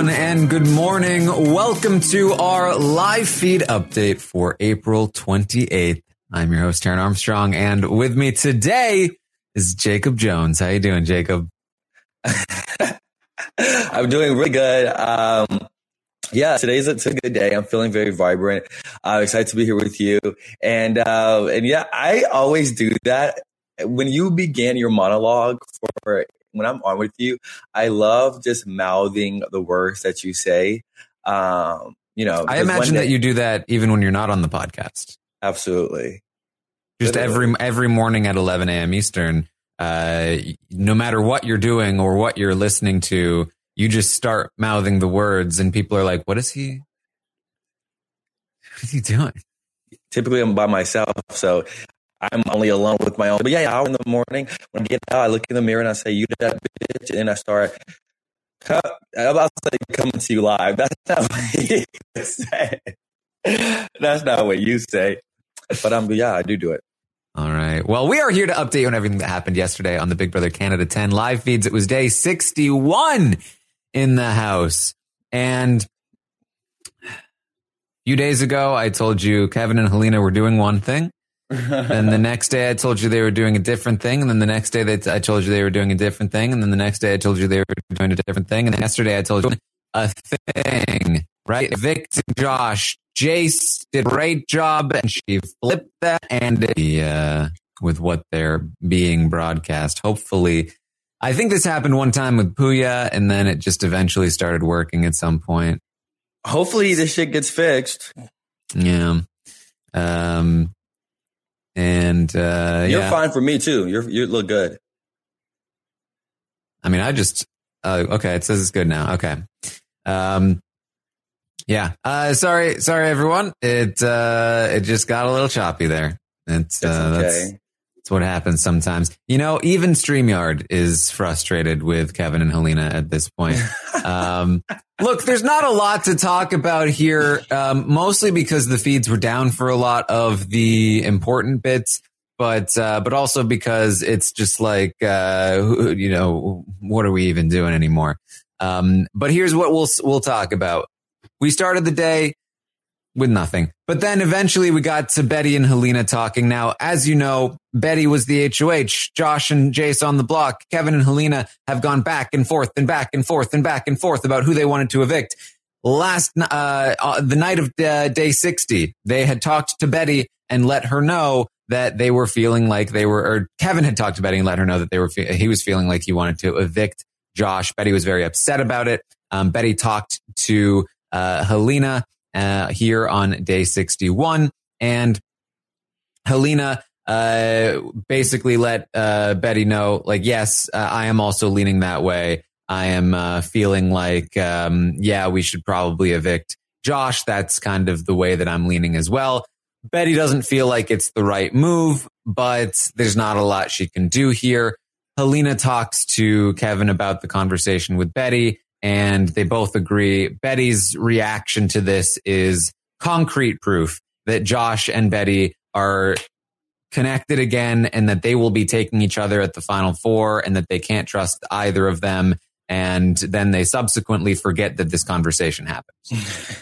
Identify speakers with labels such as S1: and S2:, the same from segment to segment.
S1: Everyone, and good morning. Welcome to our live feed update for April 28th. I'm your host, Taryn Armstrong, and with me today is Jacob Jones. How you doing, Jacob?
S2: I'm doing really good. Um, yeah, today's a, a good day. I'm feeling very vibrant. I'm excited to be here with you. And, uh, and yeah, I always do that. When you began your monologue for when I'm on with you, I love just mouthing the words that you say. Um, you know,
S1: I imagine
S2: one
S1: that you do that even when you're not on the podcast.
S2: absolutely.
S1: Just
S2: Literally.
S1: every every morning at 11 a.m. Eastern, uh, no matter what you're doing or what you're listening to, you just start mouthing the words, and people are like, "What is he? What is he doing?"
S2: Typically, I'm by myself, so I'm only alone with my own. But yeah, out in the morning when I get out, I look in the mirror and I say, "You did that bitch," and I start. I'm about to say coming to you live. That's not what you say. That's not what you say. But I'm yeah, I do do it.
S1: All right. Well, we are here to update you on everything that happened yesterday on the Big Brother Canada 10 live feeds. It was day 61 in the house. And a few days ago, I told you Kevin and Helena were doing one thing. And the next day, I told you they were doing a different thing. And then the next day, they I told you they were doing a different thing. And then the next day, I told you they were doing a different thing. And then yesterday, I told you a thing, right? Victor, Josh, Jace did a great job, and she flipped that. And uh, with what they're being broadcast, hopefully, I think this happened one time with Puya, and then it just eventually started working at some point.
S2: Hopefully, this shit gets fixed.
S1: Yeah. Um. And uh,
S2: You're
S1: yeah.
S2: fine for me too. You're you look good.
S1: I mean, I just uh, okay. It says it's good now. Okay. Um. Yeah. Uh. Sorry. Sorry, everyone. It uh. It just got a little choppy there. It's,
S2: It's
S1: uh, that's,
S2: okay.
S1: That's what happens sometimes. You know, even Streamyard is frustrated with Kevin and Helena at this point. um. Look, there's not a lot to talk about here. Um. Mostly because the feeds were down for a lot of the important bits but uh, but also because it's just like uh, you know what are we even doing anymore? Um, but here's what we'll we'll talk about. We started the day with nothing, but then eventually we got to Betty and Helena talking. Now, as you know, Betty was the HOH. Josh and Jace on the block. Kevin and Helena have gone back and forth and back and forth and back and forth about who they wanted to evict. Last uh, uh, the night of uh, day sixty, they had talked to Betty and let her know that they were feeling like they were, or Kevin had talked to Betty and let her know that they were, fe- he was feeling like he wanted to evict Josh. Betty was very upset about it. Um, Betty talked to uh, Helena uh, here on day 61 and Helena uh, basically let uh, Betty know, like, yes, uh, I am also leaning that way. I am uh, feeling like, um, yeah, we should probably evict Josh. That's kind of the way that I'm leaning as well. Betty doesn't feel like it's the right move, but there's not a lot she can do here. Helena talks to Kevin about the conversation with Betty, and they both agree. Betty's reaction to this is concrete proof that Josh and Betty are connected again and that they will be taking each other at the final four and that they can't trust either of them. And then they subsequently forget that this conversation happens.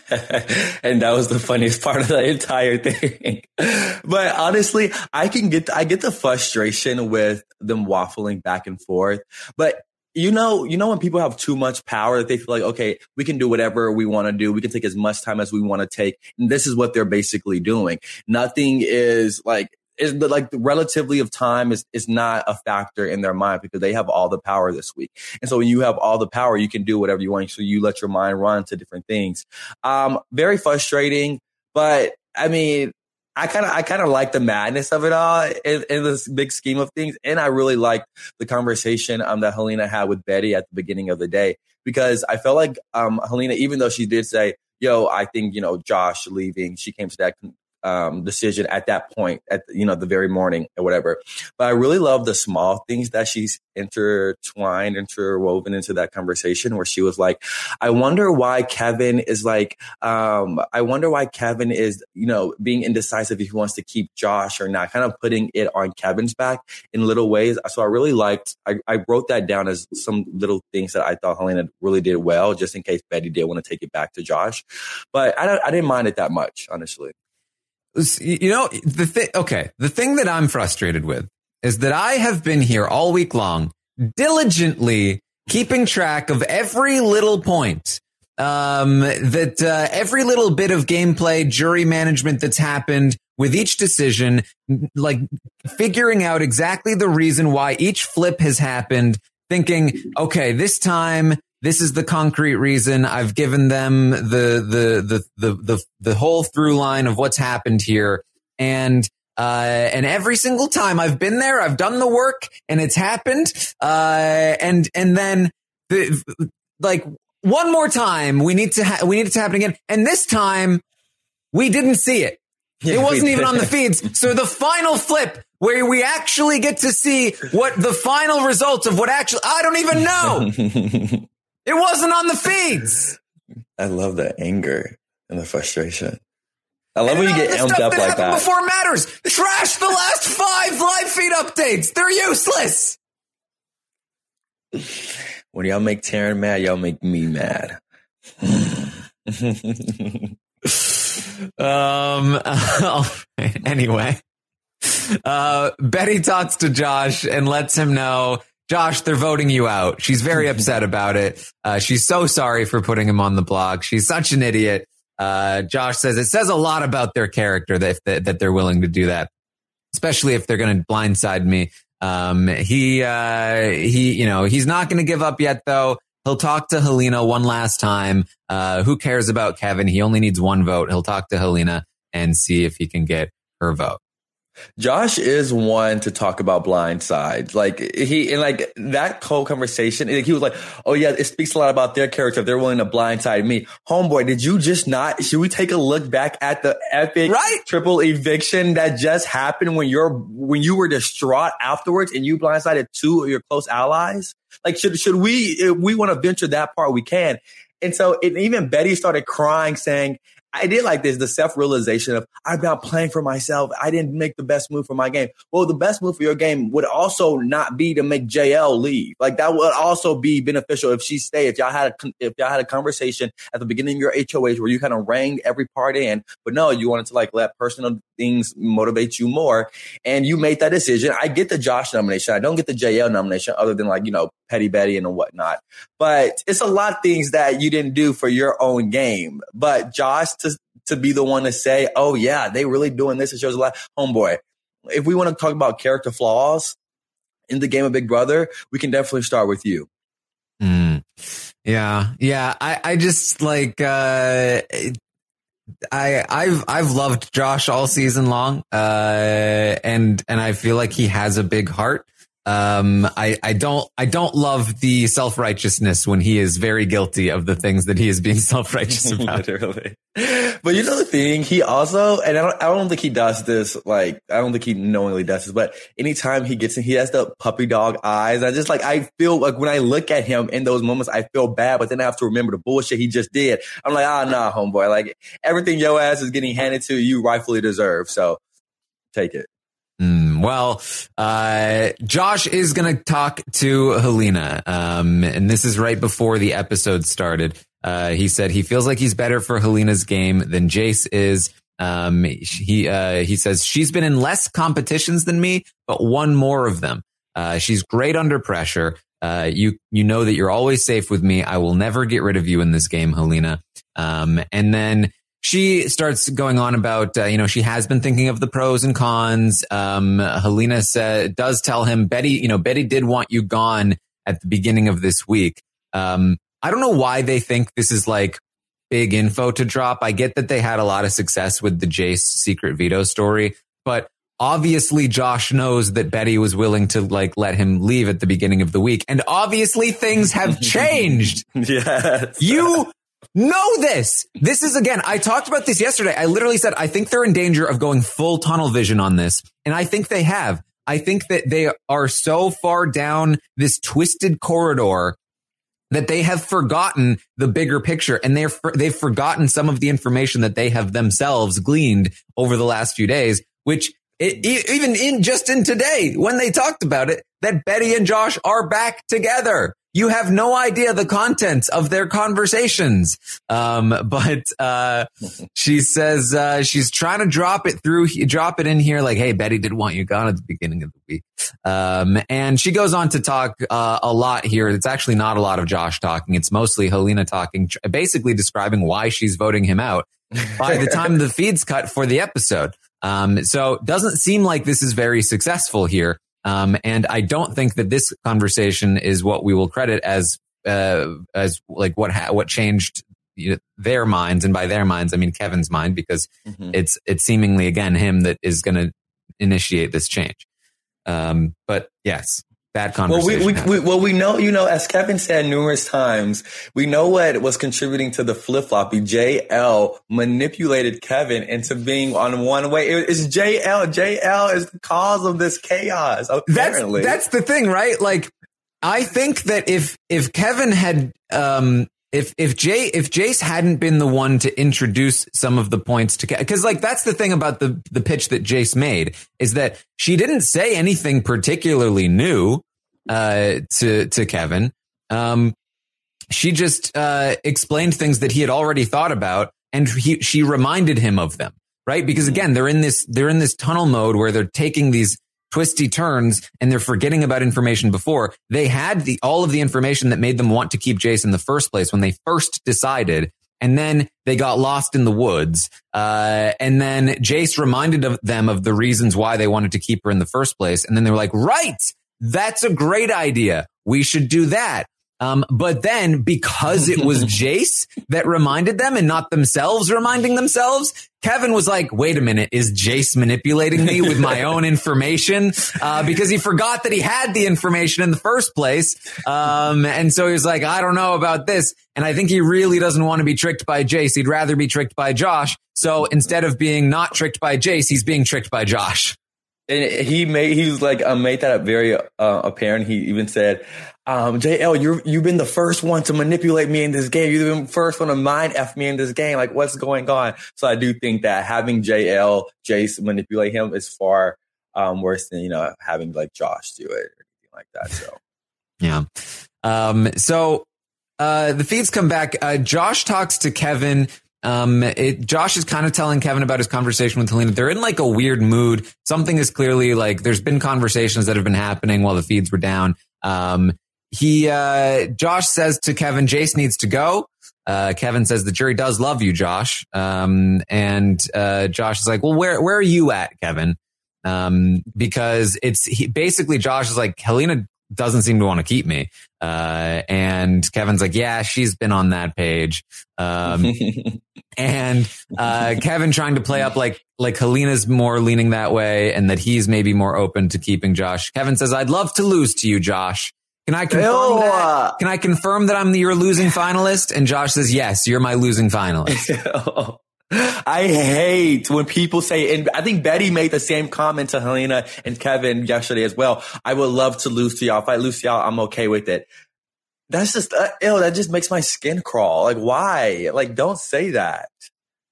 S2: and that was the funniest part of the entire thing. but honestly, I can get, I get the frustration with them waffling back and forth. But you know, you know, when people have too much power, that they feel like, okay, we can do whatever we want to do. We can take as much time as we want to take. And this is what they're basically doing. Nothing is like, is like the relatively of time is is not a factor in their mind because they have all the power this week. And so when you have all the power, you can do whatever you want. So you let your mind run to different things. Um, very frustrating, but I mean, I kind of I kind of like the madness of it all in, in, this big scheme of things, and I really liked the conversation um, that Helena had with Betty at the beginning of the day because I felt like um, Helena, even though she did say, "Yo, I think you know Josh leaving," she came to that um, decision at that point, at you know the very morning or whatever. But I really love the small things that she's intertwined, interwoven into that conversation, where she was like, "I wonder why Kevin is like, um, I wonder why Kevin is, you know, being indecisive if he wants to keep Josh or not, kind of putting it on Kevin's back in little ways." So I really liked. I, I wrote that down as some little things that I thought Helena really did well, just in case Betty did want to take it back to Josh. But I, I didn't mind it that much, honestly.
S1: You know, the thing, okay, the thing that I'm frustrated with is that I have been here all week long, diligently keeping track of every little point, um, that, uh, every little bit of gameplay, jury management that's happened with each decision, like figuring out exactly the reason why each flip has happened, thinking, okay, this time this is the concrete reason I've given them the, the, the, the, the, the whole through line of what's happened here. And, uh, and every single time I've been there, I've done the work and it's happened. Uh, and, and then the, like one more time, we need to, ha- we need it to happen again. And this time we didn't see it. Yeah, it wasn't even on the feeds. So the final flip where we actually get to see what the final result of what actually, I don't even know. It wasn't on the feeds.
S2: I love the anger and the frustration. I love and when you get amped up like that.
S1: Before matters. Trash the last five live feed updates. They're useless.
S2: When y'all make Taryn mad, y'all make me mad.
S1: um. Anyway, uh, Betty talks to Josh and lets him know Josh, they're voting you out. She's very upset about it. Uh, she's so sorry for putting him on the block. She's such an idiot. Uh, Josh says it says a lot about their character that, that, that they're willing to do that, especially if they're going to blindside me. Um, he, uh, he, you know, he's not going to give up yet though. He'll talk to Helena one last time. Uh, who cares about Kevin? He only needs one vote. He'll talk to Helena and see if he can get her vote.
S2: Josh is one to talk about blind sides. Like he and like that whole conversation, he was like, "Oh yeah, it speaks a lot about their character. They're willing to blindside me, homeboy. Did you just not? Should we take a look back at the epic
S1: right?
S2: triple eviction that just happened when you're when you were distraught afterwards and you blindsided two of your close allies? Like should should we if we want to venture that part, we can. And so it, even Betty started crying, saying, I did like this, the self realization of I'm not playing for myself. I didn't make the best move for my game. Well, the best move for your game would also not be to make JL leave. Like that would also be beneficial if she stayed. If y'all had a, if y'all had a conversation at the beginning of your HOH where you kind of rang every part in, but no, you wanted to like let personal things motivate you more. And you made that decision. I get the Josh nomination. I don't get the JL nomination other than like, you know, Petty Betty and whatnot. But it's a lot of things that you didn't do for your own game. But Josh to, to be the one to say, oh yeah, they really doing this. It shows a lot. Homeboy, if we want to talk about character flaws in the game of Big Brother, we can definitely start with you.
S1: Mm. Yeah. Yeah. I, I just like, uh, I, I've I've loved Josh all season long, uh, and and I feel like he has a big heart. Um, I, I don't, I don't love the self righteousness when he is very guilty of the things that he is being self righteous about.
S2: Literally. But you know the thing, he also, and I don't, I don't think he does this, like, I don't think he knowingly does this, but anytime he gets in, he has the puppy dog eyes. I just like, I feel like when I look at him in those moments, I feel bad, but then I have to remember the bullshit he just did. I'm like, ah, nah, homeboy. Like everything your ass is getting handed to you rightfully deserve. So take it.
S1: Mm, well, uh, Josh is going to talk to Helena. Um, and this is right before the episode started. Uh, he said he feels like he's better for Helena's game than Jace is. Um, he, uh, he says she's been in less competitions than me, but won more of them. Uh, she's great under pressure. Uh, you, you know that you're always safe with me. I will never get rid of you in this game, Helena. Um, and then she starts going on about, uh, you know, she has been thinking of the pros and cons. Um, Helena said, does tell him Betty, you know, Betty did want you gone at the beginning of this week. Um, I don't know why they think this is like big info to drop. I get that they had a lot of success with the Jace secret veto story, but obviously Josh knows that Betty was willing to like let him leave at the beginning of the week. And obviously things have changed.
S2: yes.
S1: You know this. This is again, I talked about this yesterday. I literally said, I think they're in danger of going full tunnel vision on this. And I think they have. I think that they are so far down this twisted corridor that they have forgotten the bigger picture and they're, they've forgotten some of the information that they have themselves gleaned over the last few days, which it, even in just in today, when they talked about it, that Betty and Josh are back together. You have no idea the contents of their conversations. Um, but, uh, she says, uh, she's trying to drop it through, drop it in here. Like, Hey, Betty did want you gone at the beginning of the week. Um, and she goes on to talk, uh, a lot here. It's actually not a lot of Josh talking. It's mostly Helena talking, basically describing why she's voting him out by the time the feed's cut for the episode. Um, so doesn't seem like this is very successful here. Um, and I don't think that this conversation is what we will credit as, uh, as like what, ha- what changed their minds. And by their minds, I mean Kevin's mind because mm-hmm. it's, it's seemingly again him that is going to initiate this change. Um, but yes, bad conversation.
S2: Well, we, we, we, well, we know, you know, as Kevin said numerous times, we know what was contributing to the flip floppy. JL manipulated Kevin into being on one way. It, it's JL. JL is the cause of this chaos. Apparently,
S1: that's, that's the thing, right? Like, I think that if if Kevin had um if if Jay if Jace hadn't been the one to introduce some of the points to because like that's the thing about the the pitch that Jace made is that she didn't say anything particularly new uh, to to Kevin. Um, she just uh, explained things that he had already thought about, and he she reminded him of them. Right, because mm-hmm. again, they're in this they're in this tunnel mode where they're taking these twisty turns and they're forgetting about information before they had the all of the information that made them want to keep Jace in the first place when they first decided and then they got lost in the woods. Uh, and then Jace reminded of them of the reasons why they wanted to keep her in the first place. And then they were like, right, that's a great idea. We should do that. Um, but then because it was Jace that reminded them and not themselves reminding themselves, Kevin was like, wait a minute, is Jace manipulating me with my own information? Uh, because he forgot that he had the information in the first place. Um, and so he was like, I don't know about this. And I think he really doesn't want to be tricked by Jace. He'd rather be tricked by Josh. So instead of being not tricked by Jace, he's being tricked by Josh
S2: and he made he was like uh, made that very uh, apparent. He even said, um, "JL, you you've been the first one to manipulate me in this game. You've been the first one to mind f me in this game. Like what's going on?" So I do think that having JL Jace manipulate him is far um, worse than you know having like Josh do it or anything like that. So
S1: yeah. Um, so uh, the feeds come back. Uh, Josh talks to Kevin um, it, Josh is kind of telling Kevin about his conversation with Helena. They're in like a weird mood. Something is clearly like there's been conversations that have been happening while the feeds were down. Um, he, uh, Josh says to Kevin, Jace needs to go. Uh, Kevin says the jury does love you, Josh. Um, and, uh, Josh is like, well, where, where are you at, Kevin? Um, because it's he, basically Josh is like, Helena doesn't seem to want to keep me. Uh, and Kevin's like, yeah, she's been on that page. Um, and, uh, Kevin trying to play up like, like Helena's more leaning that way and that he's maybe more open to keeping Josh. Kevin says, I'd love to lose to you, Josh. Can I confirm
S2: Ew.
S1: that? Can I confirm that I'm the, your losing finalist? And Josh says, yes, you're my losing finalist.
S2: I hate when people say, and I think Betty made the same comment to Helena and Kevin yesterday as well. I would love to lose to y'all. If I lose to y'all, I'm okay with it. That's just, uh, ew, that just makes my skin crawl. Like, why? Like, don't say that.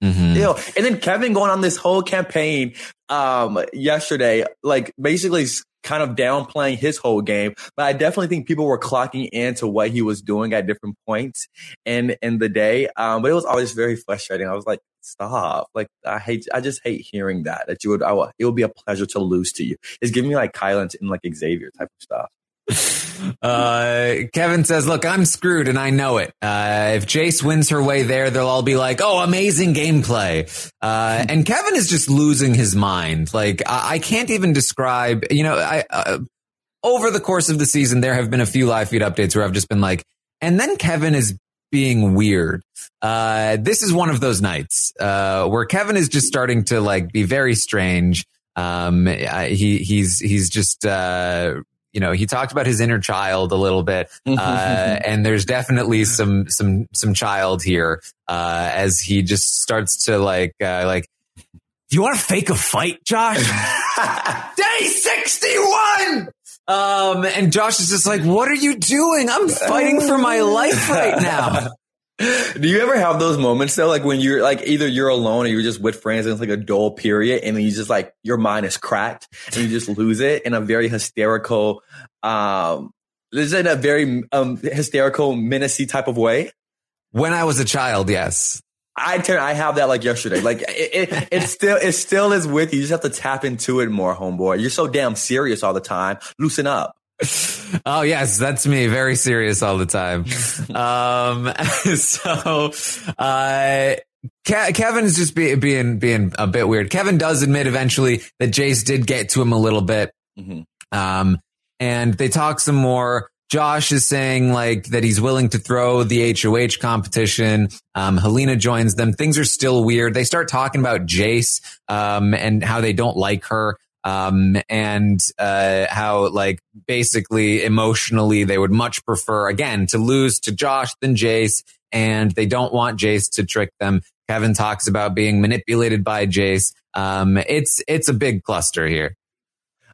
S1: Mhm.
S2: Ew. And then Kevin going on this whole campaign, um, yesterday, like basically kind of downplaying his whole game. But I definitely think people were clocking into what he was doing at different points in, in the day. Um, but it was always very frustrating. I was like, stop. Like, I hate, I just hate hearing that, that you would, I will, it would be a pleasure to lose to you. It's giving me like Kyland and like Xavier type of stuff.
S1: Uh, Kevin says, look, I'm screwed and I know it. Uh, if Jace wins her way there, they'll all be like, oh, amazing gameplay. Uh, and Kevin is just losing his mind. Like, I, I can't even describe, you know, I, uh, over the course of the season, there have been a few live feed updates where I've just been like, and then Kevin is being weird. Uh, this is one of those nights, uh, where Kevin is just starting to like be very strange. Um, he, he's, he's just, uh, you know, he talked about his inner child a little bit, uh, and there's definitely some some some child here uh, as he just starts to like uh, like. Do you want to fake a fight, Josh? Day sixty one. Um, and Josh is just like, "What are you doing? I'm fighting for my life right now."
S2: Do you ever have those moments though, like when you're like either you're alone or you're just with friends and it's like a dull period and then you just like your mind is cracked and you just lose it in a very hysterical, um, this is in a very um, hysterical, menacey type of way.
S1: When I was a child, yes.
S2: I turn, I have that like yesterday. Like it, it, it still, it still is with you. You just have to tap into it more, homeboy. You're so damn serious all the time. Loosen up.
S1: Oh yes, that's me. Very serious all the time. um, so, uh, Ke- Kevin is just be, being being a bit weird. Kevin does admit eventually that Jace did get to him a little bit.
S2: Mhm.
S1: Um, and they talk some more. Josh is saying like that he's willing to throw the HOH competition. Um, Helena joins them. Things are still weird. They start talking about Jace, um, and how they don't like her. Um, and, uh, how like basically emotionally they would much prefer again to lose to Josh than Jace. And they don't want Jace to trick them. Kevin talks about being manipulated by Jace. Um, it's, it's a big cluster here.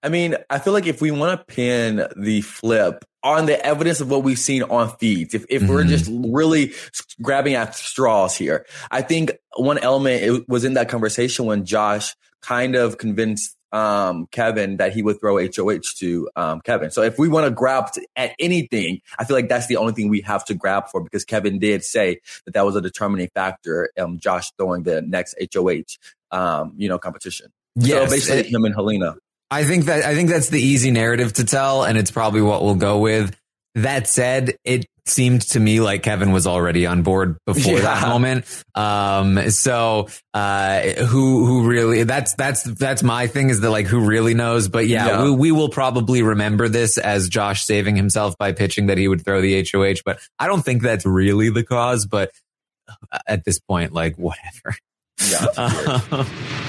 S2: I mean, I feel like if we want to pin the flip on the evidence of what we've seen on feeds, if, if we're
S1: Mhm.
S2: just really grabbing at straws here, I think one element it was in that conversation when Josh kind of convinced um, Kevin that he would throw HOH to um, Kevin. So if we want to grab at anything, I feel like that's the only thing we have to grab for because Kevin did say that that was a determining factor. Um, Josh throwing the next HOH, um, you know, competition.
S1: Yes,
S2: so basically, him and Helena.
S1: I think that I think that's the easy narrative to tell, and it's probably what we'll go with. That said, it seemed to me like Kevin was already on board before that moment. Um, so uh, who who really that's that's that's my thing is that like who really knows. But yeah,
S2: Yeah.
S1: We, we will probably remember this as Josh saving himself by pitching that he would throw the HOH. But I don't think that's really the cause. But at this point, like whatever.
S2: Yeah.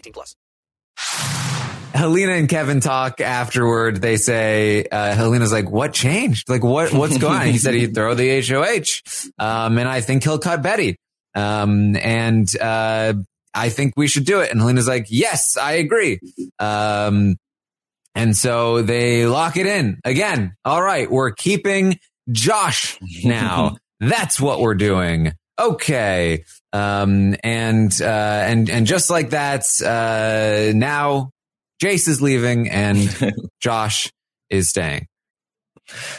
S3: 18 plus.
S1: Helena and Kevin talk afterward. They say, uh, Helena's like, what changed? Like, what, what's going on? he said he'd throw the HOH. Um, and I think he'll cut Betty. Um, and, uh, I think we should do it. And Helena's like, yes, I agree. Um, and so they lock it in again. All right. We're keeping Josh now. That's what we're doing. Okay. Um, and, uh, and, and just like that, uh, now Jace is leaving and Josh is staying.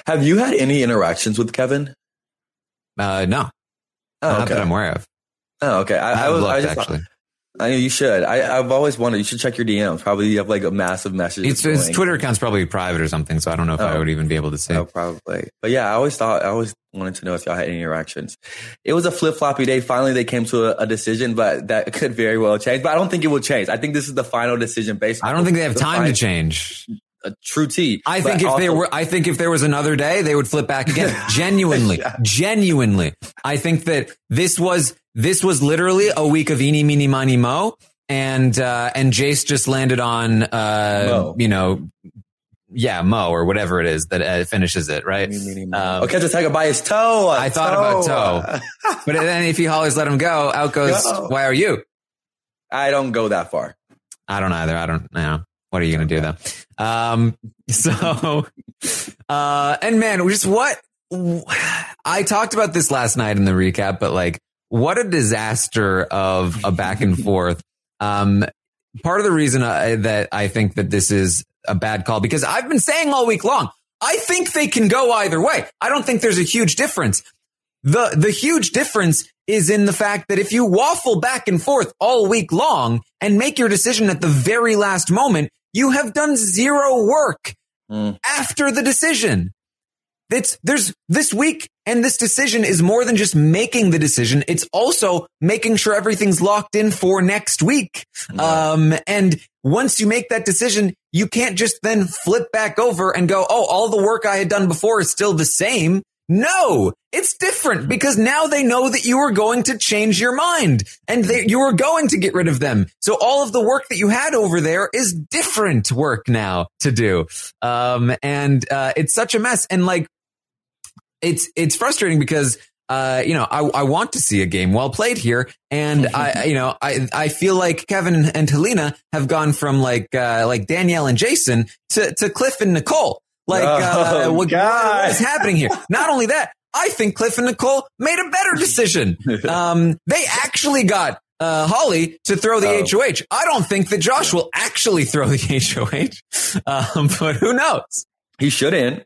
S2: Have you had any interactions with Kevin?
S1: Uh, no.
S2: Oh,
S1: Not that I'm aware of.
S2: Oh, okay. I, I, was I just
S1: actually.
S2: I know you should. I, I've always wanted. You should check your DMs. Probably you have like a massive message.
S1: It's, his Twitter account's probably private or something, so I don't know if I
S2: Oh.
S1: would even be able to see.
S2: Oh, probably. But yeah, I always thought I always wanted to know if y'all had any interactions. It was a flip floppy day. Finally, they came to a, a decision, but that could very well change. But I don't think it will change. I think this is the final decision based.
S1: I don't think they have
S2: the
S1: time to change.
S2: A true T.
S1: I think if there
S2: also-
S1: were, I think if there was another day, they would flip back again. Genuinely, genuinely. I think that this was, this was literally a week of eeny, meeny, miny, mo. And, uh, and Jace just landed on, uh, you know, yeah, Mo or whatever it is that uh, finishes it, right? Um,
S2: Oh, catch a tiger by his toe.
S1: I thought about toe. but then if he hollers, let him go, out goes,
S2: Go.
S1: why are you?
S2: I don't go that far.
S1: I don't either. I don't know. What are you going to do though? Um, so, uh, and man, just what I talked about this last night in the recap, but like, what a disaster of a back and forth. Um, part of the reason I, that I think that this is a bad call because I've been saying all week long, I think they can go either way. I don't think there's a huge difference. The, the huge difference is in the fact that if you waffle back and forth all week long and make your decision at the very last moment, you have done zero work after the decision. It's, there's this week and this decision is more than just making the decision. It's also making sure everything's locked in for next week. Um, and once you make that decision, you can't just then flip back over and go, Oh, all the work I had done before is still the same. No, it's different because now they know that you are going to change your mind and they, you are going to get rid of them. So all of the work that you had over there is different work now to do. Um, and, uh, it's such a mess. And like, it's, it's frustrating because, uh, you know, I, I want to see a game well played here. And I, you know, I, I feel like Kevin and Helena have gone from like, uh, like Danielle and Jason to, to Cliff and Nicole. Like, uh,
S2: Oh,
S1: what, what is happening here? Not only that, I think Cliff and Nicole made a better decision. Um, they actually got, uh, Holly to throw the
S2: Oh.
S1: HOH. I don't think that Josh will actually throw the HOH. Um, but who knows?
S2: He shouldn't.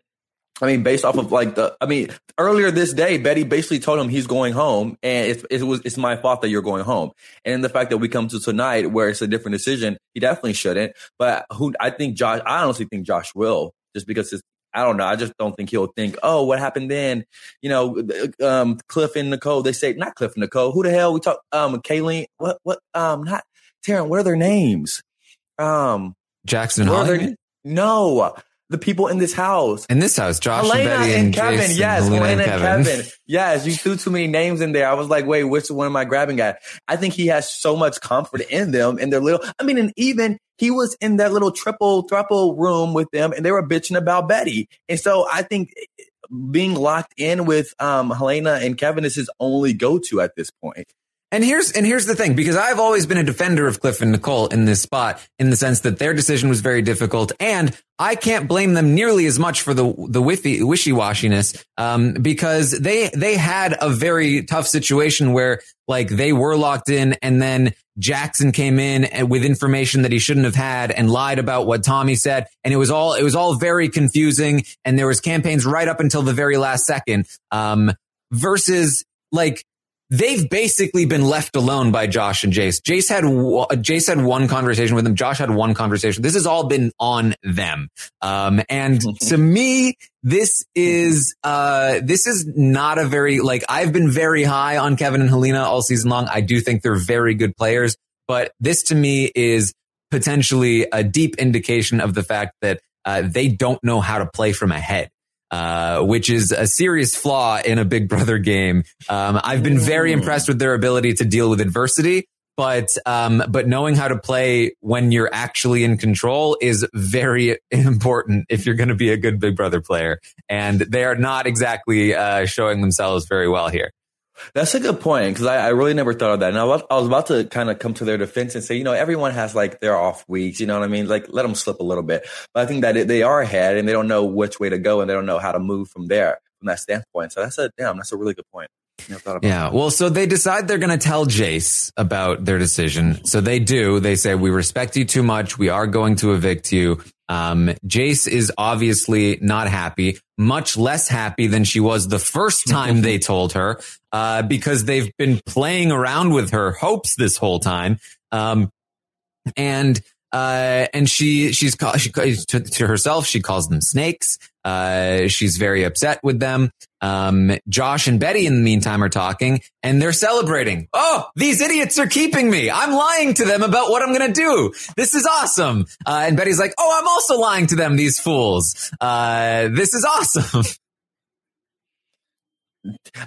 S2: I mean, based off of like the, I mean, earlier this day, Betty basically told him he's going home, and it's it was it's my fault that you're going home. And the fact that we come to tonight where it's a different decision, he definitely shouldn't. But who I think Josh, I honestly think Josh will, just because it's. I don't know. I just don't think he'll think, oh, what happened then? You know, um, Cliff and Nicole, they say, not Cliff and Nicole. Who the hell we talk? Um, Kayleen, what, what, um, not Taryn, what are their names? Um,
S1: Jackson and
S2: what are
S1: Holly?
S2: their- no, the people in this house.
S1: In this house, Josh
S2: Elena
S1: and Betty
S2: and,
S1: and,
S2: Kevin.
S1: Jason,
S2: yes,
S1: Helena
S2: Elena
S1: and Kevin.
S2: Kevin. Yes, you threw too many names in there. I was like, wait, which one am I grabbing at? I think he has so much comfort in them and their little. I mean, and even he was in that little triple thruple room with them, and they were bitching about Betty. And so I think being locked in with um Helena and Kevin is his only go to at this point.
S1: And here's and here's the thing, because I've always been a defender of Cliff and Nicole in this spot, in the sense that their decision was very difficult, and I can't blame them nearly as much for the the wishy washiness, um, because they they had a very tough situation where like they were locked in, and then Jackson came in with information that he shouldn't have had and lied about what Tommy said, and it was all it was all very confusing, and there was campaigns right up until the very last second, um, versus like they've basically been left alone by Josh and Jace. Jace had Jace had one conversation with them. Josh had one conversation. This has all been on them. Um, and to me, this is uh, this is not a very like I've been very high on Kevin and Helena all season long. I do think they're very good players, but this to me is potentially a deep indication of the fact that uh, they don't know how to play from ahead uh, which is a serious flaw in a Big Brother game. Um, I've been very impressed with their ability to deal with adversity, but um, but knowing how to play when you're actually in control is very important if you're going to be a good Big Brother player. And they are not exactly uh, showing themselves very well here.
S2: That's a good point because I, I, really never thought of that. And I was, I was about to kind of come to their defense and say, you know, everyone has like their off weeks. You know what I mean? Like let them slip a little bit. But I think that it, they are ahead and they don't know which way to go and they don't know how to move from there from that standpoint. So that's a damn. That's a really good point.
S1: Yeah. Well, so they decide they're going to tell Jace about their decision. So they do. They say, we respect you too much. We are going to evict you. Um, Jace is obviously not happy, much less happy than she was the first time they told her, uh, because they've been playing around with her hopes this whole time. Um, and, uh, and she, she's, she, to, to herself, she calls them snakes. Uh, she's very upset with them. Um, Josh and Betty in the meantime are talking and they're celebrating. Oh, these idiots are keeping me. I'm lying to them about what I'm going to do. This is awesome. Uh, and Betty's like, Oh, I'm also lying to them, these fools. Uh, this is awesome.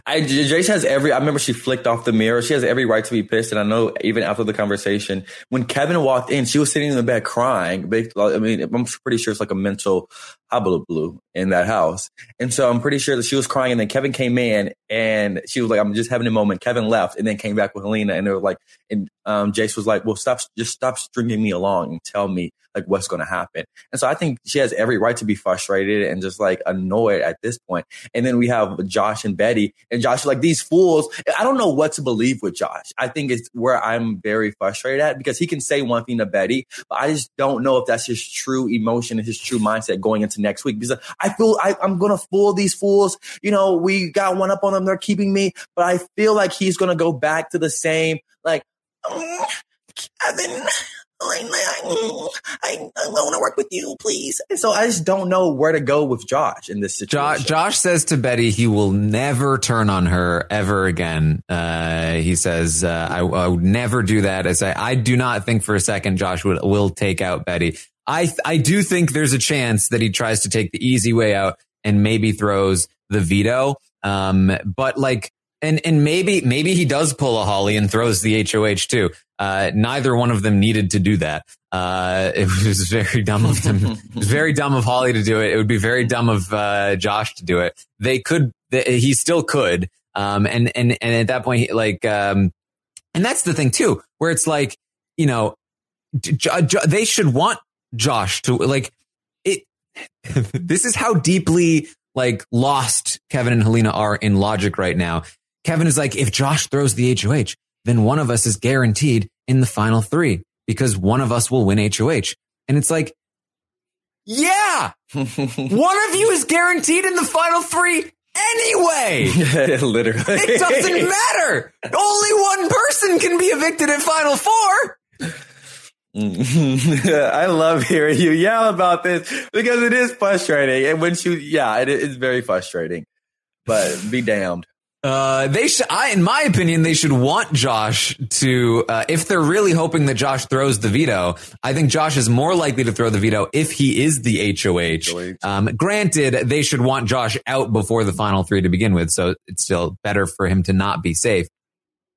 S2: I Jace has every. I remember she flicked off the mirror. She has every right to be pissed, and I know even after the conversation, when Kevin walked in, she was sitting in the bed crying. I mean, I'm pretty sure it's like a mental blue in that house, and so I'm pretty sure that she was crying. And then Kevin came in, and she was like, "I'm just having a moment." Kevin left, and then came back with Helena, and they were like, and um, Jace was like, "Well, stop, just stop stringing me along and tell me like what's going to happen. And so I think she has every right to be frustrated and just like annoyed at this point. And then we have Josh and Betty and Josh like these fools. I don't know what to believe with Josh. I think it's where I'm very frustrated at because he can say one thing to Betty, but I just don't know if that's his true emotion and his true mindset going into next week because I feel I, I'm going to fool these fools. You know, we got one up on them. They're keeping me, but I feel like he's going to go back to the same, like, mm, Kevin, I, I, I want to work with you, please. And so I just don't know where to go with Josh in this situation.
S1: Josh, Josh says to Betty he will never turn on her ever again. Uh, he says, uh, I, I, would never do that. I say, I do not think for a second Josh would, will take out Betty. I, I do think there's a chance that he tries to take the easy way out and maybe throws the veto. Um, but like, and, and maybe, maybe he does pull a Holly and throws the HOH too. Uh, neither one of them needed to do that. Uh, it was very dumb of them. it was very dumb of Holly to do it. It would be very dumb of, uh, Josh to do it. They could, they, he still could. Um, and, and, and at that point, like, um, and that's the thing too, where it's like, you know, they should want Josh to like it. this is how deeply like lost Kevin and Helena are in logic right now. Kevin is like, if Josh throws the HOH, then one of us is guaranteed in the final three because one of us will win HOH. And it's like, yeah, one of you is guaranteed in the final three anyway.
S2: Literally.
S1: It doesn't matter. Only one person can be evicted at final four.
S2: I love hearing you yell about this because it is frustrating. And when you, yeah, it is very frustrating, but be damned.
S1: Uh, they should, I, in my opinion, they should want Josh to, uh, if they're really hoping that Josh throws the veto, I think Josh is more likely to throw the veto if he is the HOH. Um, granted, they should want Josh out before the final three to begin with. So it's still better for him to not be safe.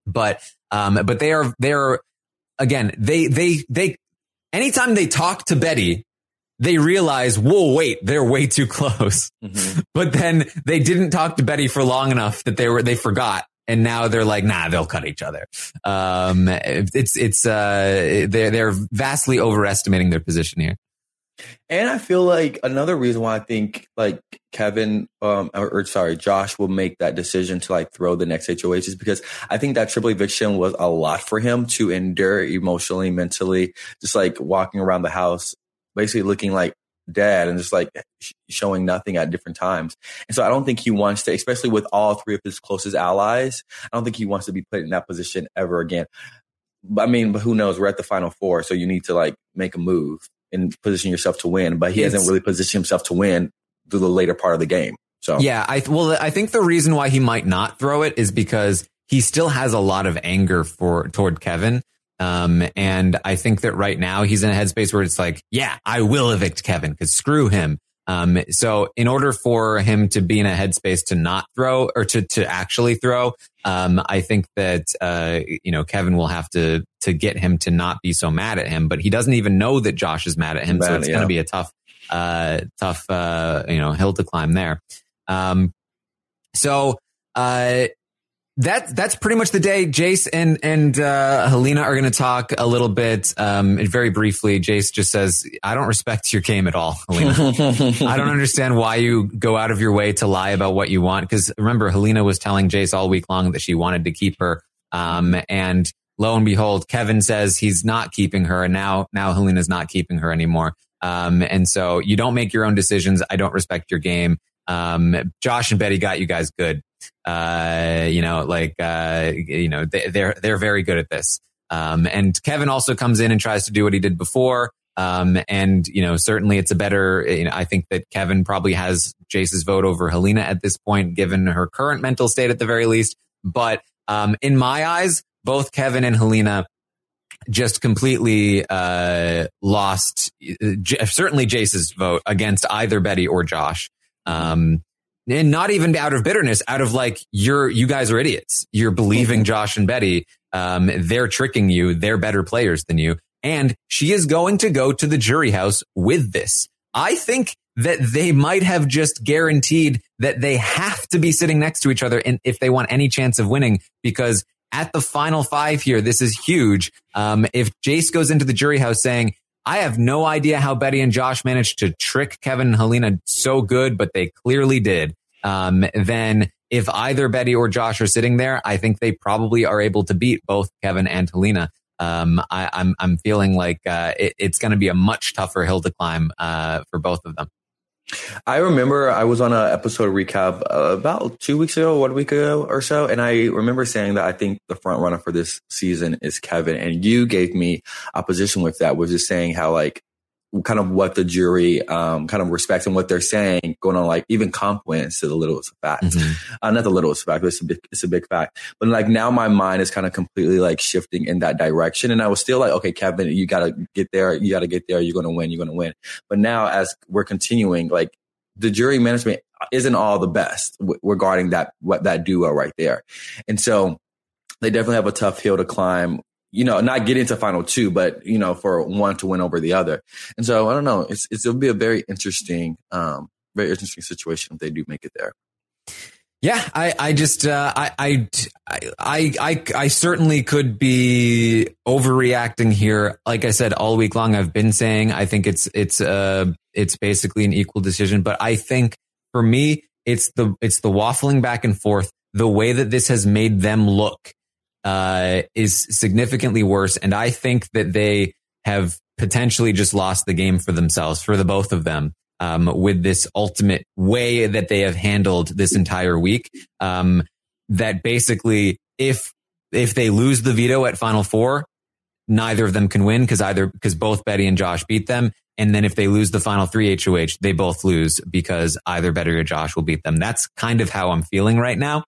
S1: But, um, but they are, they are, again, they, they, they, anytime they talk to Betty, they realize, whoa, wait, they're way too close. Mm-hmm. But then they didn't talk to Betty for long enough that they were, they forgot. and now they're like, nah, they'll cut each other. Um, it's it's uh, they're they're vastly overestimating their position here.
S2: And I feel like another reason why I think like Kevin, um, or, or, sorry, Josh will make that decision to like throw the next HOH is because I think that triple eviction was a lot for him to endure emotionally, mentally, just like walking around the house, basically looking like dad and just like sh- showing nothing at different times. And so I don't think he wants to, especially with all three of his closest allies, I don't think he wants to be put in that position ever again. I mean, but who knows? We're at the final four, so you need to like make a move and position yourself to win. But he it's, hasn't really positioned himself to win through the later part of the game. So
S1: yeah, I well, I think the reason why he might not throw it is because he still has a lot of anger for toward Kevin. Um, and I think that right now he's in a headspace where it's like, yeah, I will evict Kevin because screw him. Um, so in order for him to be in a headspace to not throw or to, to actually throw, um, I think that, uh, you know, Kevin will have to, to get him to not be so mad at him, but he doesn't even know that Josh is mad at him. Mad, so it's yeah. going to be a tough, uh, tough, uh, you know, hill to climb there. Um, so, uh, that that's pretty much the day. Jace and and uh, Helena are going to talk a little bit, um, very briefly. Jace just says, "I don't respect your game at all, Helena. I don't understand why you go out of your way to lie about what you want." Because remember, Helena was telling Jace all week long that she wanted to keep her, um, and lo and behold, Kevin says he's not keeping her, and now now Helena's not keeping her anymore. Um, and so you don't make your own decisions. I don't respect your game. Um, Josh and Betty got you guys good. Uh, you know, like, uh, you know, they, are they're, they're very good at this. Um, and Kevin also comes in and tries to do what he did before. Um, and you know, certainly it's a better, you know, I think that Kevin probably has Jace's vote over Helena at this point, given her current mental state at the very least. But, um, in my eyes, both Kevin and Helena just completely, uh, lost, uh, certainly Jace's vote against either Betty or Josh. Um, and not even out of bitterness, out of like, you're, you guys are idiots. You're believing. Josh and Betty. Um, they're tricking you. They're better players than you. And she is going to go to the jury house with this. I think that they might have just guaranteed that they have to be sitting next to each other and if they want any chance of winning because at the final five here, this is huge. Um, if Jace goes into the jury house saying, I have no idea how Betty and Josh managed to trick Kevin and Helena so good, but they clearly did. Um, then if either Betty or Josh are sitting there, I think they probably are able to beat both Kevin and Helena. Um, I, am I'm, I'm feeling like uh, it, it's going to be a much tougher hill to climb uh, for both of them.
S2: I remember I was on an episode recap uh, about two weeks ago, one week ago or so, and I remember saying that I think the front runner for this season is Kevin, and you gave me opposition with that, was just saying how like kind of what the jury um, kind of respects and what they're saying going on like even comp wins to the littlest fact. Mm-hmm. uh, not the littlest fact but it's a big it's a big fact. But like now my mind is kind of completely like shifting in that direction and i was still like okay kevin you gotta get there you gotta get there you're gonna win you're gonna win. But now as we're continuing like the jury management isn't all the best w- regarding that what that duo right there. And so they definitely have a tough hill to climb you know, not get into final two, but you know, for one to win over the other. And so I don't know. It's, it's it'll be a very interesting, um, very interesting situation if they do make it there.
S1: Yeah, I, I just, uh, I, I, I, I, I certainly could be overreacting here. Like I said, all week long, I've been saying I think it's, it's, uh, it's basically an equal decision. But I think for me, it's the, it's the waffling back and forth, the way that this has made them look uh, is significantly worse. And I think that they have potentially just lost the game for themselves, for the both of them, um, with this ultimate way that they have handled this entire week. Um, that basically, if, if they lose the veto at final four, neither of them can win because either, because both Betty and Josh beat them. And then if they lose the final three HOH, they both lose because either Betty or Josh will beat them. That's kind of how I'm feeling right now.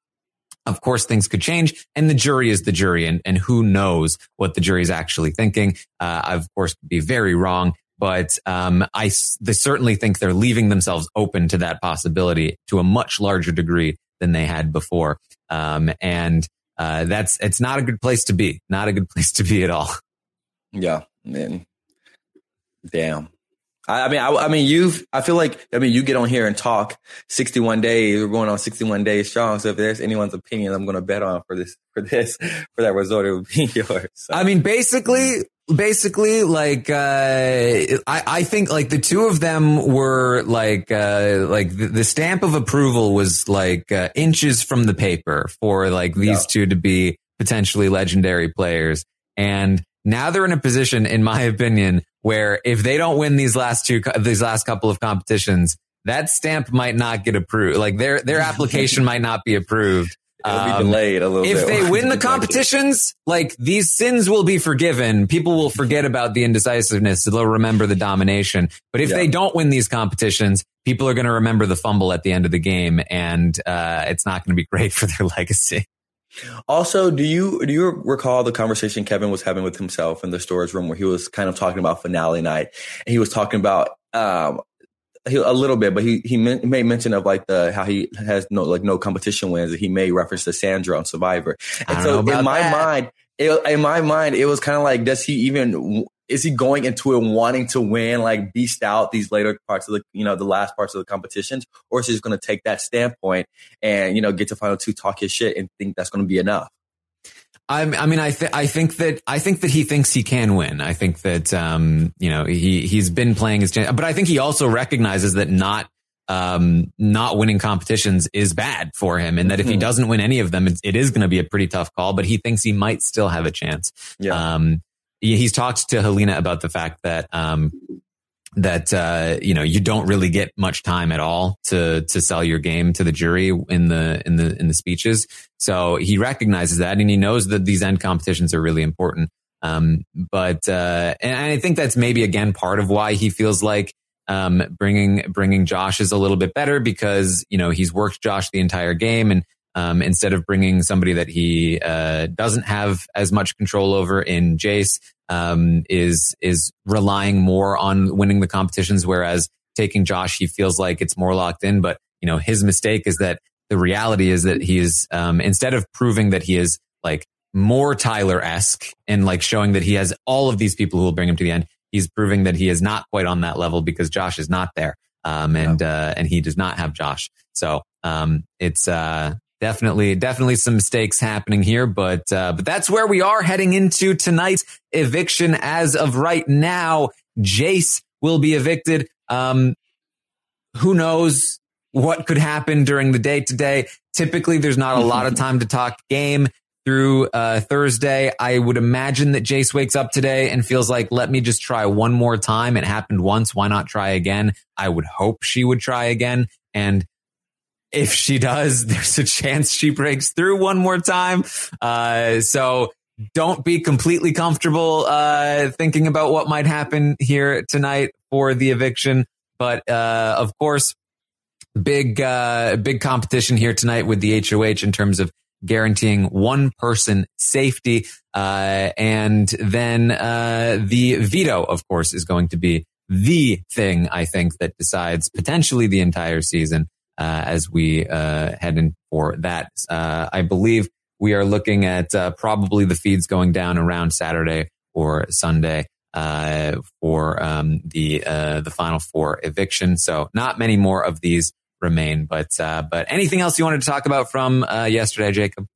S1: Of course, things could change and the jury is the jury and, and who knows what the jury is actually thinking. Uh, I, of course, could be very wrong, but, um, I they certainly think they're leaving themselves open to that possibility to a much larger degree than they had before. Um, and, uh, that's, it's not a good place to be, not a good place to be at all.
S2: Yeah. Man. Damn. I, I mean, I, I mean, you've, I feel like, I mean, you get on here and talk 61 days. We're going on 61 days strong. So if there's anyone's opinion I'm going to bet on for this, for this, for that result, it would be yours. So.
S1: I mean, basically, basically, like, uh, I, I think like the two of them were like, uh, like the, the stamp of approval was like, uh, inches from the paper for like these
S2: Yeah.
S1: two to be potentially legendary players. And now they're in a position, in my opinion, where if they don't win these last two, these last couple of competitions, that stamp might not get approved. Like their, their application might not be approved.
S2: It'll be
S1: Um,
S2: delayed a little
S1: if
S2: bit.
S1: they win the competitions, like these sins will be forgiven. People will forget about the indecisiveness. They'll remember the domination. But if
S2: Yeah.
S1: they don't win these competitions, people are going to remember the fumble at the end of the game, and uh, it's not going to be great for their legacy.
S2: Also, do you do you recall the conversation Kevin was having with himself in the storage room where he was kind of talking about finale night, and he was talking about um he, a little bit, but he he made mention of like the how he has no like no competition wins, and he made reference to Sandra on Survivor. And so in my
S1: that.
S2: mind, it, in my mind, it was kind of like, does he even is he going into it wanting to win, like beast out these later parts of the you know the last parts of the competitions, or is he just going to take that standpoint and you know get to final two, talk his shit, and think that's going to be enough?
S1: I, I mean, I, th- I think that I think that he thinks he can win. I think that um, you know he he's been playing his chance, but I think he also recognizes that not um, not winning competitions is bad for him, and that if he
S2: Mhm.
S1: doesn't win any of them, it's, it is going to be a pretty tough call. But he thinks he might still have a chance.
S2: Yeah.
S1: Um, he's talked to Helena about the fact that um, that uh, you know you don't really get much time at all to to sell your game to the jury in the in the in the speeches. So he recognizes that, and he knows that these end competitions are really important. Um, but uh, and I think that's maybe again part of why he feels like um, bringing bringing Josh is a little bit better because you know he's worked Josh the entire game, and um, instead of bringing somebody that he uh, doesn't have as much control over in Jace, um, is is relying more on winning the competitions, whereas taking Josh, he feels like it's more locked in. But you know, his mistake is that the reality is that he is um, instead of proving that he is like more Tyler esque and like showing that he has all of these people who will bring him to the end, he's proving that he is not quite on that level because Josh is not there, um, and uh, and he does not have Josh. So um, it's uh, definitely definitely some mistakes happening here, but uh, but that's where we are heading into tonight's eviction. As of right now, Jace will be evicted. Um, who knows what could happen during the day today? Typically, there's not a lot of time to talk game through uh, Thursday. I would imagine that Jace wakes up today and feels like, let me just try one more time. It happened once. Why not try again? I would hope she would try again. And if she does, there's a chance she breaks through one more time. Uh, so don't be completely comfortable uh, thinking about what might happen here tonight for the eviction. But uh, of course, big uh, big competition here tonight with the HOH in terms of guaranteeing one person safety, uh, and then uh, the veto, of course, is going to be the thing I think that decides potentially the entire season as we uh, head in for that. Uh, I believe we are looking at uh, probably the feeds going down around Saturday or Sunday uh, for um, the uh, the final four eviction. So not many more of these remain. But uh, but anything else you wanted to talk about from uh, yesterday, Jacob?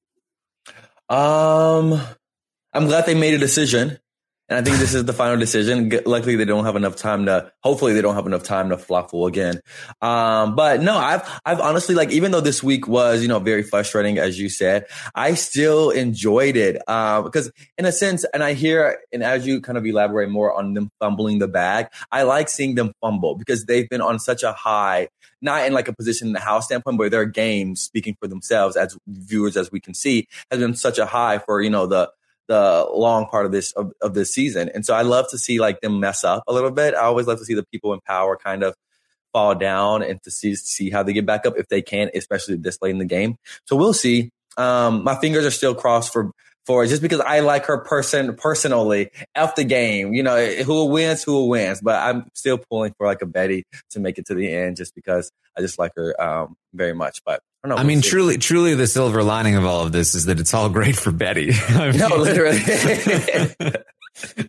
S2: Um, I'm glad they made a decision. And I think this is the final decision. Luckily, they don't have enough time to. Hopefully, they don't have enough time to flop again. Um, but no, I've I've honestly like even though this week was you know very frustrating as you said, I still enjoyed it uh, because in a sense, and I hear and as you kind of elaborate more on them fumbling the bag, I like seeing them fumble because they've been on such a high, not in like a position in the house standpoint, but their games speaking for themselves as viewers as we can see has been such a high for you know the the long part of this of, of this season. And so I love to see like them mess up a little bit. I always love to see the people in power kind of fall down and to see see how they get back up if they can, especially this late in the game. So we'll see. Um, my fingers are still crossed for for just because I like her person personally. F the game, you know, who wins, who wins. But I'm still pulling for like a Betty to make it to the end, just because I just like her um, very much. But I don't know.
S1: I
S2: we'll
S1: mean,
S2: see.
S1: truly, truly, the silver lining of all of this is that it's all great for Betty. I
S2: No,
S1: mean-
S2: literally.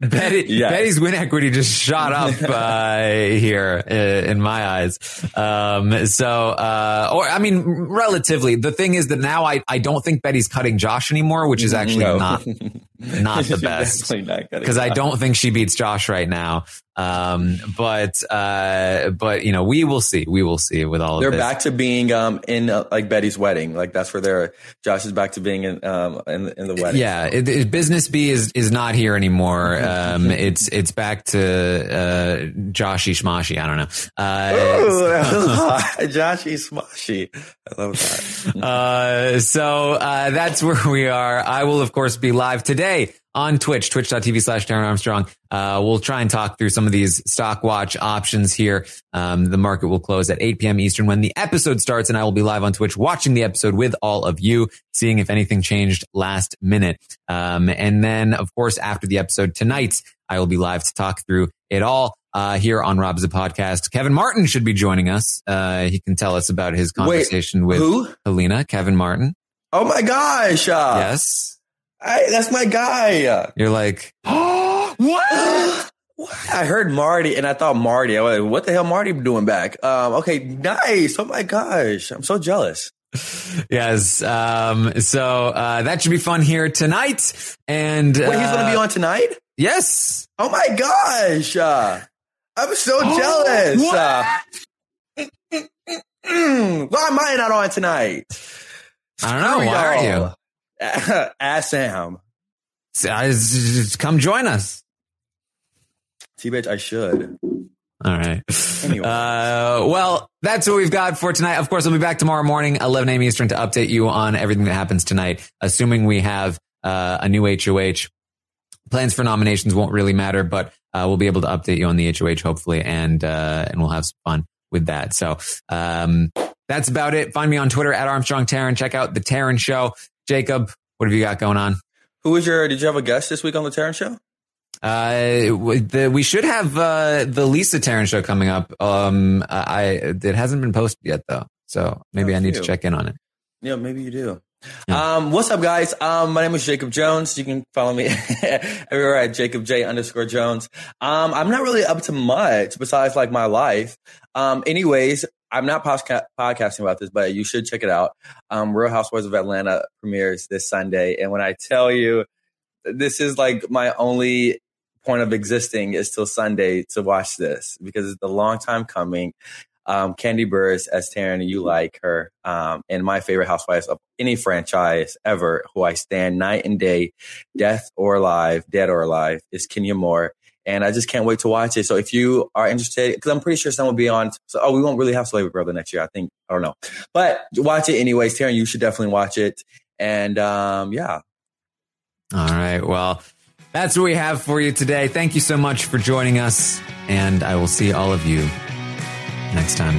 S1: Betty,
S2: Yes.
S1: Betty's win equity just shot up uh, here uh, in my eyes. Um, so, uh, or I mean, relatively. The thing is that now I, I don't think Betty's cutting Josh anymore, which is actually
S2: No.
S1: not not the best
S2: definitely not cutting
S1: because I don't think she beats Josh right now. Um, but uh, but you know, we will see. We will see with all.
S2: They're back to being um in uh, like Betty's wedding. Like that's where they're. Josh is back to being in um in, in the wedding.
S1: Yeah, it, it- business B is is not here anymore. Um, it's it's back to uh, Joshy Schmoshy. I don't know. Uh,
S2: Joshy Smashy. I love that.
S1: uh, so uh, that's where we are. I will, of course, be live today on Twitch, twitch.tv slash Taryn Armstrong. Uh, we'll try and talk through some of these stock watch options here. Um, the market will close at 8 p.m. Eastern when the episode starts, and I will be live on Twitch watching the episode with all of you, seeing if anything changed last minute. Um, and then, of course, after the episode tonight, I will be live to talk through it all. Uh, here on Rob's a podcast. Kevin Martin should be joining us. Uh, he can tell us about his conversation with
S2: who?
S1: Helena, Kevin Martin.
S2: Oh my gosh! Uh,
S1: Yes.
S2: I, that's my guy.
S1: You're like,
S2: what? I heard Marty and I thought Marty. I was like, what the hell Marty doing back? Um, okay, nice. Oh my gosh. I'm so jealous.
S1: yes. Um, so, uh, that should be fun here tonight. And,
S2: Wait, he's going to be
S1: uh,
S2: on tonight?
S1: Yes.
S2: Oh my gosh. Uh, I'm so jealous. Uh, mm, why am I not on tonight?
S1: I don't know. Why are you?
S2: You? Ask Sam.
S1: So, just come join us.
S2: T bitch, I should.
S1: All right.
S2: Anyway.
S1: Uh, well, that's what we've got for tonight. Of course, I'll be back tomorrow morning, 11 a.m. Eastern to update you on everything that happens tonight, assuming we have, uh, a new HOH. Plans for nominations won't really matter, but, uh, we'll be able to update you on the HOH hopefully and, uh, and we'll have some fun with that. So, um, that's about it. Find me on Twitter at Armstrong Taryn. Check out the Taryn show. Jacob, what have you got going on?
S2: Who was your, did you have a guest this week on the Taryn show?
S1: Uh, the, we should have uh, the Lisa Taryn show coming up. Um, I it hasn't been posted yet though, so maybe
S2: Oh,
S1: I need to check in on it.
S2: Yeah, maybe you do. Um, what's up, guys? Um, my name is Jacob Jones. You can follow me everywhere at Jacob J underscore Jones. Um, I'm not really up to much besides like my life. Um, anyways, I'm not podcasting about this, but you should check it out. Um, Real Housewives of Atlanta premieres this Sunday. And when I tell you, this is like my only point of existing is till Sunday to watch this because it's a long time coming. Um, Kandi Burruss as Taryn, you like her, um, and my favorite housewives of any franchise ever, who I stand night and day, death or alive, dead or alive, is Kenya Moore. And I just can't wait to watch it. So if you are interested, because I'm pretty sure someone will be on. So, oh, we won't really have Slavery Brother next year. I think I don't know, but watch it anyways. Taryn, you should definitely watch it. And um, yeah,
S1: All right, well, that's what we have for you today. Thank you so much for joining us, and I will see all of you next time.